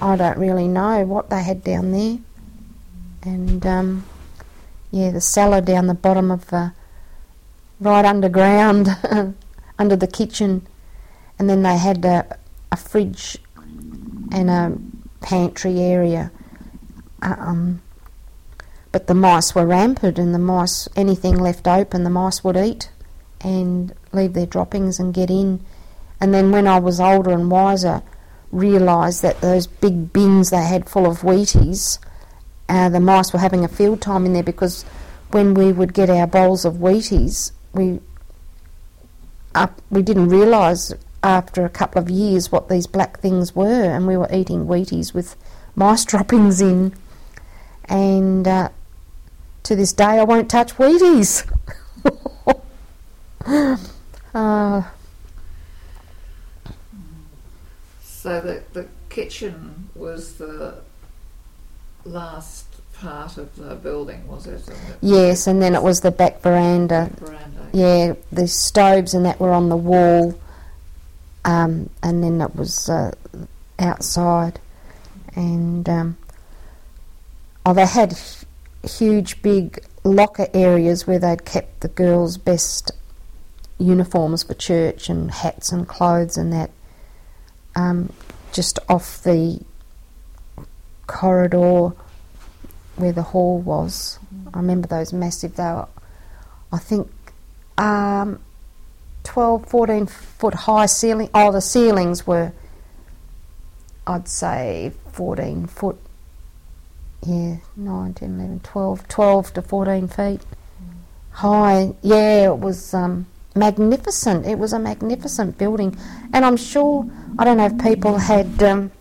I don't really know what they had down there. And um, yeah, the cellar down the bottom of the right underground, under the kitchen, and then they had a, a fridge and a pantry area. Um, but the mice were rampant, and the mice, anything left open, the mice would eat and leave their droppings and get in. And then when I was older and wiser, realised that those big bins they had full of Weeties, uh, the mice were having a field time in there because when we would get our bowls of Weeties, we we didn't realise after a couple of years what these black things were, and we were eating Weeties with mice droppings in. And uh, to this day, I won't touch Weeties. uh, so the, the kitchen was the last part of the building, was it? Yes, and then it was the back veranda. Back veranda. Yeah, the stoves and that were on the wall, um, and then it was uh, outside, and um, oh, they had huge, big locker areas where they'd kept the girls' best uniforms for church and hats and clothes and that. Um, just off the corridor where the hall was. I remember those massive, they were, I think, um, 12, 14 foot high ceiling. Oh, the ceilings were, I'd say, 14 foot, yeah, 9, 10, 11, 12, 12 to 14 feet high. Yeah, it was um, magnificent. It was a magnificent building. And I'm sure, I don't know if people had. Um,